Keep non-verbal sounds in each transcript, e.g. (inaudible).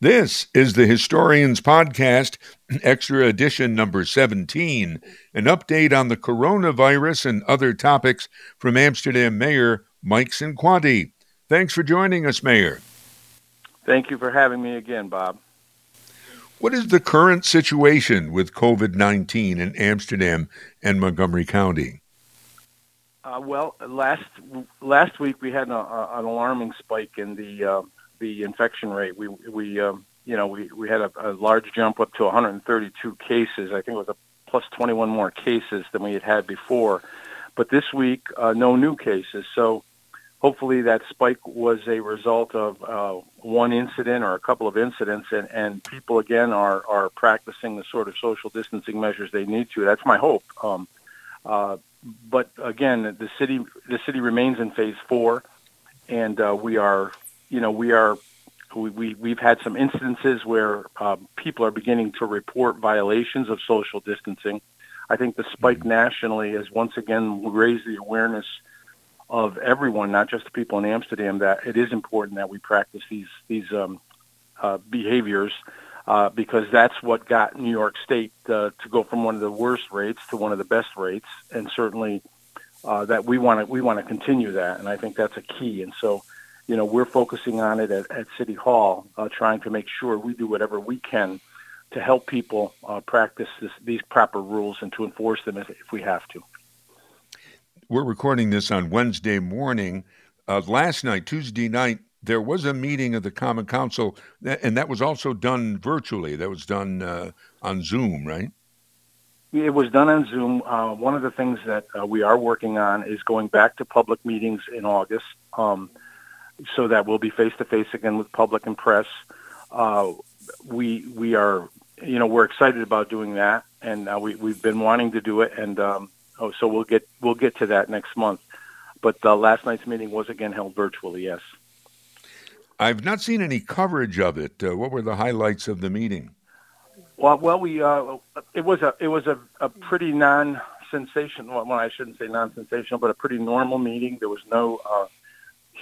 This is the Historians Podcast, extra edition number 17, an update on the coronavirus and other topics from Amsterdam Mayor Mike Cinquanti. Thanks for joining us, Mayor. Thank you for having me again, Bob. What is the current situation with COVID 19 in Amsterdam and Montgomery County? Uh, well, last last week we had an, uh, an alarming spike in the uh, the infection rate. We we um, you know we we had a, a large jump up to 132 cases. I think it was a plus 21 more cases than we had had before. But this week, uh, no new cases. So hopefully that spike was a result of uh, one incident or a couple of incidents, and, and people again are are practicing the sort of social distancing measures they need to. That's my hope. Um, uh, but again, the city the city remains in phase four, and uh, we are you know, we are we, we we've had some instances where uh, people are beginning to report violations of social distancing. I think the spike mm-hmm. nationally has once again raised the awareness of everyone, not just the people in Amsterdam, that it is important that we practice these these um, uh, behaviors uh, because that's what got New York State uh, to go from one of the worst rates to one of the best rates, and certainly uh, that we want to we want to continue that, and I think that's a key. And so you know, we're focusing on it at, at City Hall, uh, trying to make sure we do whatever we can to help people uh, practice this, these proper rules and to enforce them if, if, we have to. We're recording this on Wednesday morning. Uh, last night, Tuesday night, there was a meeting of the Common Council, and that was also done virtually. That was done uh, on Zoom, right? It was done on Zoom. Uh, one of the things that uh, we are working on is going back to public meetings in August. Um, so that we'll be face to face again with public and press. Uh, we we are you know we're excited about doing that, and uh, we we've been wanting to do it, and um, oh, so we'll get we'll get to that next month. But uh, last night's meeting was again held virtually. Yes. I've not seen any coverage of it. Uh, what were the highlights of the meeting? Well, well, we uh, it was a it was a, a pretty non sensational. Well, I shouldn't say non sensational, but a pretty normal meeting. There was no uh,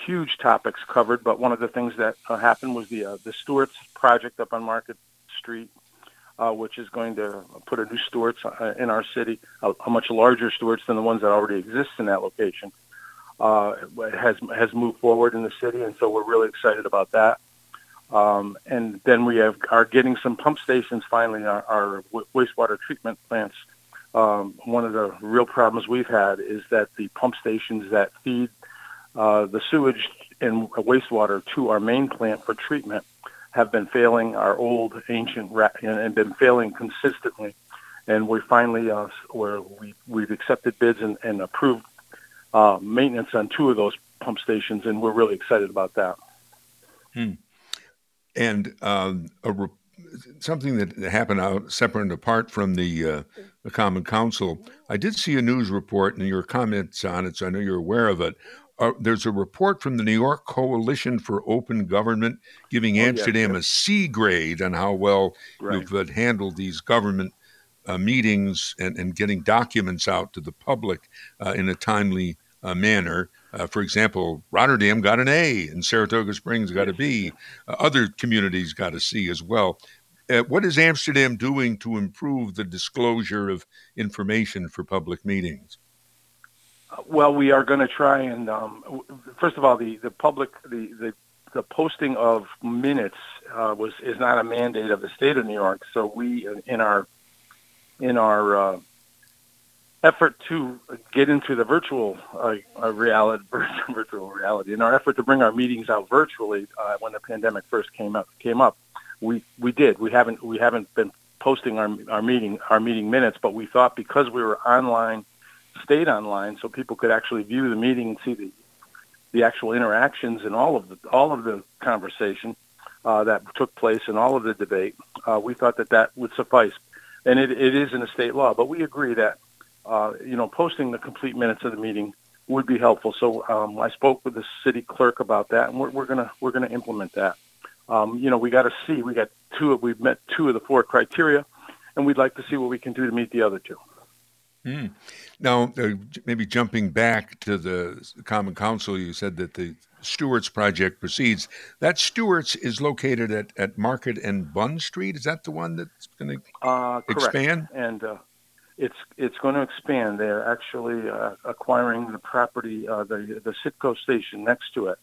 huge topics covered, but one of the things that uh, happened was the uh, the Stewart's project up on Market Street, uh, which is going to put a new Stewart's uh, in our city, a, a much larger Stewart's than the ones that already exist in that location. Uh, has has moved forward in the city, and so we're really excited about that. Um, and then we have are getting some pump stations finally. Our, our wastewater treatment plants. Um, one of the real problems we've had is that the pump stations that feed uh, the sewage and wastewater to our main plant for treatment have been failing our old ancient and been failing consistently. And we finally, uh, where we, we've accepted bids and, and approved uh, maintenance on two of those pump stations, and we're really excited about that. Hmm. And um, re- something that happened out separate and apart from the uh, the Common Council. I did see a news report and your comments on it, so I know you're aware of it, uh, there's a report from the New York Coalition for Open Government giving oh, Amsterdam a C grade on how well right. you've uh, handled these government uh, meetings and, and getting documents out to the public uh, in a timely uh, manner. Uh, for example, Rotterdam got an A and Saratoga Springs got a B. other communities got a C as well. what is Amsterdam doing to improve the disclosure of information for public meetings? Well, we are going to try and um, first of all, the the public the the, the posting of minutes uh, was is not a mandate of the state of New York. So we in our in our uh, effort to get into the virtual uh, reality, (laughs) virtual reality, in our effort to bring our meetings out virtually uh, when the pandemic first came up, came up, we we did. We haven't we haven't been posting our our meeting our meeting minutes, but we thought because we were online stayed online so people could actually view the meeting and see the the actual interactions and all of the all of the conversation uh, that took place and all of the debate. Uh, we thought that that would suffice, and it, it is in the state law. But we agree that uh, you know posting the complete minutes of the meeting would be helpful. So um, I spoke with the city clerk about that, and we're, we're gonna we're gonna implement that. Um, you know, we got to see. We got two. Of, we've met two of the four criteria, and we'd like to see what we can do to meet the other two. Mm. Now, uh, maybe jumping back to the Common Council, you said that the Stewart's project proceeds. That Stewart's is located at, at Market and Bun Street. Is that the one that's going to uh, expand? And uh, it's it's going to expand. They're actually uh, acquiring the property, uh, the the Citgo station next to it,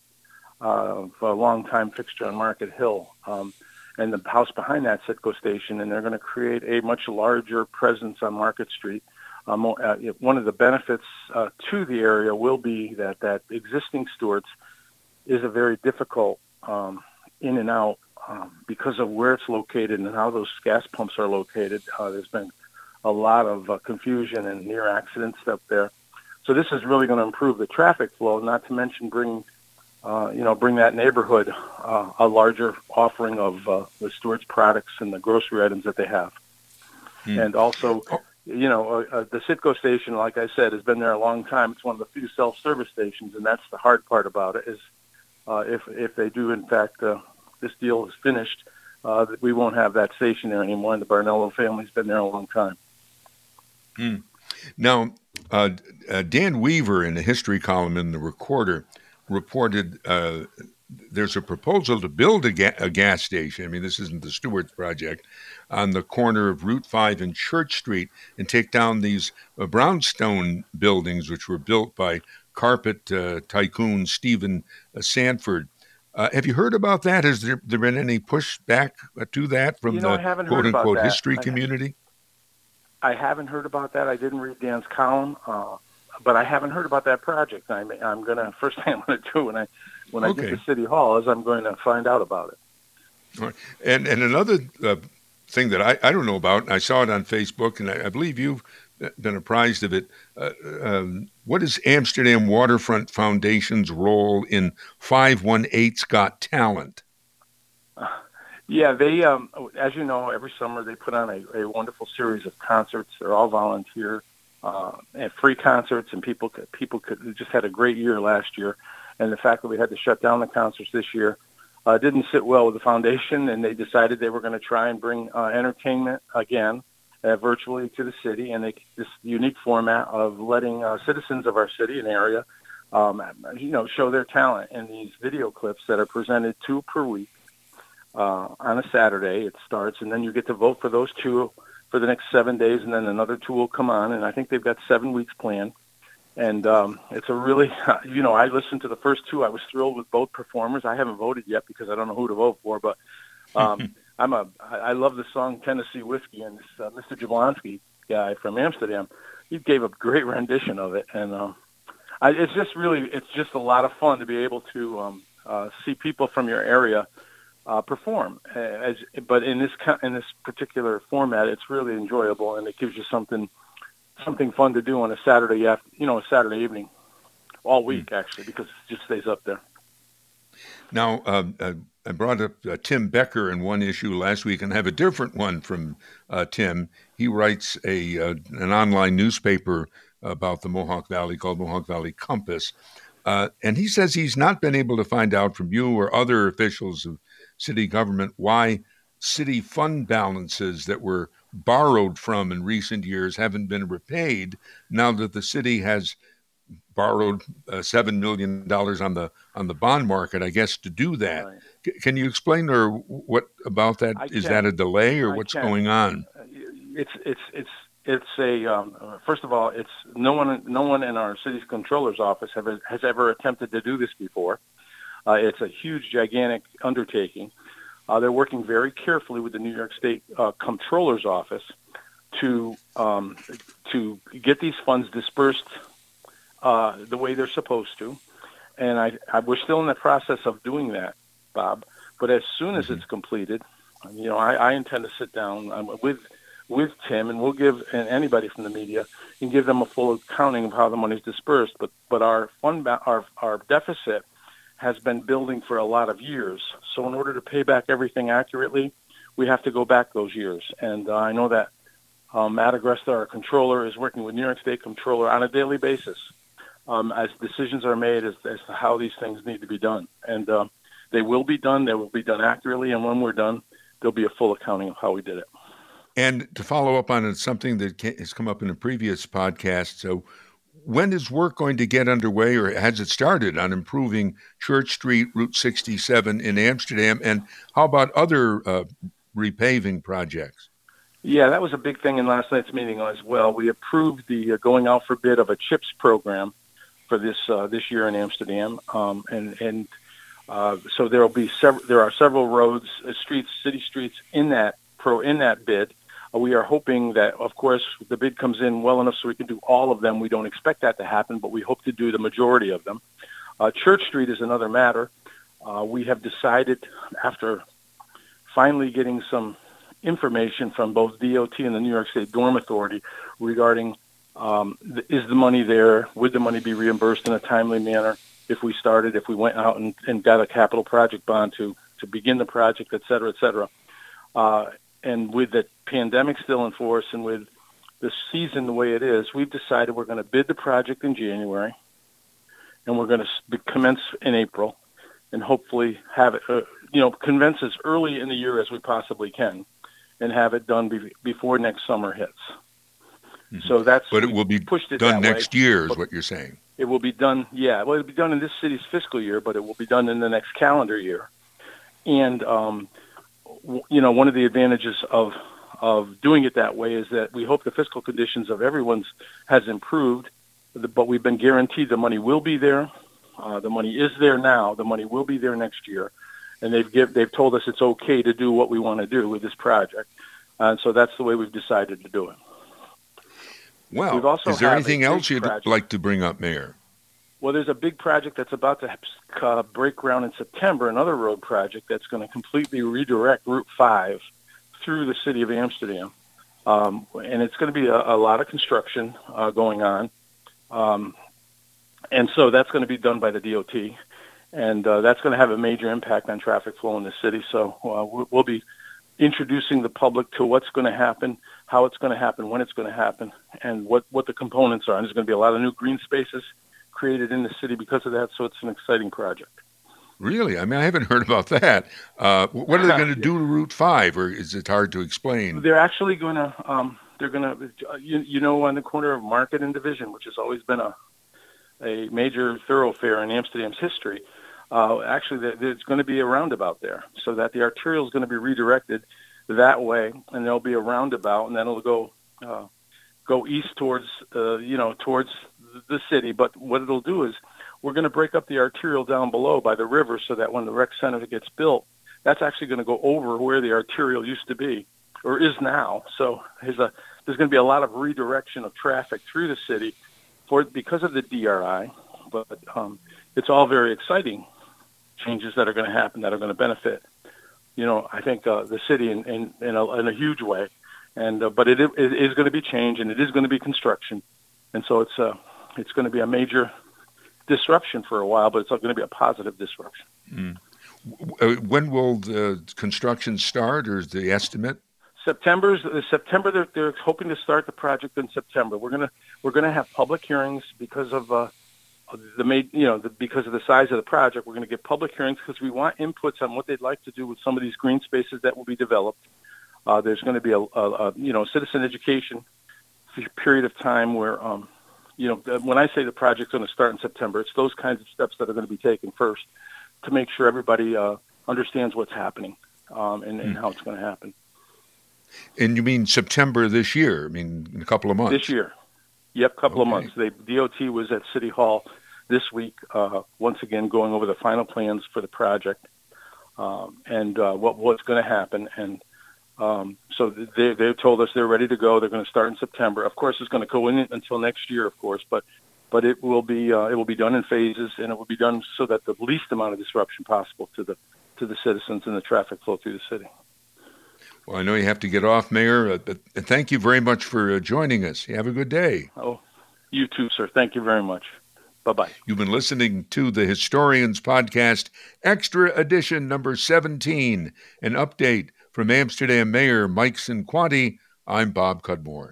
uh, for a long time fixture on Market Hill, um, and the house behind that Citgo station, and they're going to create a much larger presence on Market Street. Um, uh, one of the benefits uh, to the area will be that that existing Stewart's is a very difficult um, in and out um, because of where it's located and how those gas pumps are located. Uh, there's been a lot of uh, confusion and near accidents up there. So this is really going to improve the traffic flow, not to mention bring, uh, you know, bring that neighborhood uh, a larger offering of uh, the Stewart's products and the grocery items that they have. Hmm. And also, you know, uh, uh, the Citgo station, like I said, has been there a long time. It's one of the few self-service stations, and that's the hard part about it. Is uh, if if they do, in fact, uh, this deal is finished, uh, we won't have that station there anymore. And the Barnello family's been there a long time. Hmm. Now, uh, uh, Dan Weaver, in the history column in the Recorder, reported uh, there's a proposal to build a, ga- a, gas station. I mean, this isn't the Stewart's project on the corner of Route 5 and Church Street and take down these uh, brownstone buildings, which were built by carpet uh, tycoon Stephen uh, Sanford. have you heard about that? Has there, there been any pushback to that from you know, the quote unquote history community? I haven't heard about that. I didn't read Dan's column, uh, but I haven't heard about that project. I'm, I'm gonna (laughs) first thing I'm gonna do when I when okay. I get to City Hall is I'm going to find out about it. Right. And and another uh, thing that I, I don't know about, I saw it on Facebook, and I, I believe you've been apprised of it. Uh, um, what is Amsterdam Waterfront Foundation's role in 518's Got Talent? Yeah, they, um, as you know, every summer they put on a, a wonderful series of concerts. They're all volunteer uh, and free concerts, and people could, people could just had a great year last year. And the fact that we had to shut down the concerts this year uh, didn't sit well with the foundation, and they decided they were going to try and bring uh, entertainment again uh, virtually to the city, and this unique format of letting uh, citizens of our city and area, um, you know, show their talent in these video clips that are presented two per week uh, on a Saturday. It starts, and then you get to vote for those two for the next seven days, and then another two will come on. And I think they've got seven weeks planned. And um, it's a really, (laughs) you know, I listened to the first two. I was thrilled with both performers. I haven't voted yet because I don't know who to vote for, but um, (laughs) I'm a, I love the song Tennessee Whiskey, and this, uh, Mr. Jablonski guy from Amsterdam, he gave a great rendition of it, and uh, I, it's just really, it's just a lot of fun to be able to um, uh, see people from your area uh, perform. As, but in this in this particular format, it's really enjoyable, and it gives you something something fun to do on a Saturday after, you know, a Saturday evening, all week mm. actually, because it just stays up there. Now, uh, uh, I brought up uh, Tim Becker in one issue last week, and I have a different one from uh, Tim. He writes a uh, an online newspaper about the Mohawk Valley called Mohawk Valley Compass, uh, and he says he's not been able to find out from you or other officials of city government why city fund balances that were borrowed from in recent years haven't been repaid now that the city has borrowed uh, seven million dollars on the on the bond market, I guess, to do that. Right. C- can you explain or what about that? I Is can. that a delay or I what's can. going on? Uh, it's it's it's it's a um, first of all, it's no one no one in our city's controller's office have, has ever attempted to do this before. Uh, it's a huge, gigantic undertaking. Uh, they're working very carefully with the New York State uh, Comptroller's Office to um, to get these funds dispersed uh, the way they're supposed to, and I, I, we're still in the process of doing that, Bob. But as soon as mm-hmm. it's completed, you know, I, I intend to sit down um, with with Tim, and we'll give and anybody from the media and give them a full accounting of how the money is dispersed. But but our fund ba- our our deficit has been building for a lot of years. So in order to pay back everything accurately, we have to go back those years. And uh, I know that um, Matt Agresta, our controller, is working with New York State Controller on a daily basis um, as decisions are made as, as to how these things need to be done. And uh, they will be done. They will be done accurately. And when we're done, there'll be a full accounting of how we did it. And to follow up on something that has come up in a previous podcast. So, when is work going to get underway, or has it started on improving Church Street, Route 67 in Amsterdam? And how about other uh, repaving projects? Yeah, that was a big thing in last night's meeting as well. We approved the uh, going out for bid of a CHIPS program for this uh, this year in Amsterdam, um, and and uh, so there will be several. There are several roads, uh, streets, city streets in that pro in that bid. Uh, we are hoping that, of course, the bid comes in well enough so we can do all of them. We don't expect that to happen, but we hope to do the majority of them. Uh, Church Street is another matter. we have decided after finally getting some information from both DOT and the New York State Dorm Authority regarding um, is the money there? Would the money be reimbursed in a timely manner if we started, if we went out and, and got a capital project bond to, to begin the project, et cetera, et cetera? Uh, and with the pandemic still in force and with the season the way it is, we've decided we're going to bid the project in January and we're going to commence in April and hopefully have it, uh, you know, commence as early in the year as we possibly can and have it done be- before next summer hits. Mm-hmm. So that's but it will be pushed it done next way. year, is what you're saying. It will be done, yeah. Well, it'll be done in this city's fiscal year, but it will be done in the next calendar year. And um, w- you know, one of the advantages of of doing it that way is that we hope the fiscal conditions of everyone's has improved, but we've been guaranteed the money will be there. Uh, the money is there now. The money will be there next year, and they've give, they've told us it's okay to do what we want to do with this project, and so that's the way we've decided to do it. Well, is there anything else you'd project. like to bring up, Mayor? Well, there's a big project that's about to uh, break ground in September, another road project that's going to completely redirect Route 5 through the city of Amsterdam. Um, and it's going to be a, a lot of construction uh, going on. Um, and so that's going to be done by the DOT and uh, that's going to have a major impact on traffic flow in the city. So uh, we'll be introducing the public to what's going to happen, how it's going to happen, when it's going to happen, and what, what the components are. And there's going to be a lot of new green spaces created in the city because of that. So it's an exciting project. Really? I mean, I haven't (laughs) heard about that. Uh, what are they going to do to Route Five, or is it hard to explain? They're actually going to. Um, they're going to. You, you know, on the corner of Market and Division, which has always been a a major thoroughfare in Amsterdam's history uh, actually there's going to be a roundabout there so that the arterial is going to be redirected that way and there'll be a roundabout and then it'll go uh, go east towards uh, you know towards the city but what it'll do is we're going to break up the arterial down below by the river so that when the rec center gets built that's actually going to go over where the arterial used to be or is now so there's a there's going to be a lot of redirection of traffic through the city for because of the DRI but um, it's all very exciting changes that are going to happen that are going to benefit, you know, I think uh, the city in in, in, a, in a huge way. And uh, but it, it is going to be change and it is going to be construction, and so it's uh, it's going to be a major disruption for a while, but it's going to be a positive disruption. Mm. When will the construction start, or is the estimate? September's September. They're, they're hoping to start the project in September. We're gonna we're gonna have public hearings because of uh, the made you know the, because of the size of the project, we're going to get public hearings because we want inputs on what they'd like to do with some of these green spaces that will be developed. Uh, there's going to be a, a, a you know citizen education period of time where um, you know when I say the project's going to start in September, it's those kinds of steps that are going to be taken first to make sure everybody uh, understands what's happening um, and, and mm. how it's going to happen. And you mean September this year? I mean, in a couple of months. This year. Yep, couple okay. of months. They DOT was at City Hall this week, uh, once again going over the final plans for the project um, and uh, what what's going to happen. And um, so they, they've told us they're ready to go. They're going to start in September. Of course, it's going to go in until next year, of course, but but it will be uh, it will be done in phases, and it will be done so that the least amount of disruption possible to the to the citizens and the traffic flow through the city. Well, I know you have to get off, Mayor, uh, but thank you very much for uh, joining us. You have a good day. Oh, you too, sir. Thank you very much. Bye bye. You've been listening to the Historians Podcast, Extra Edition number 17, an update from Amsterdam Mayor Mike Cinquanti. I'm Bob Cudmore.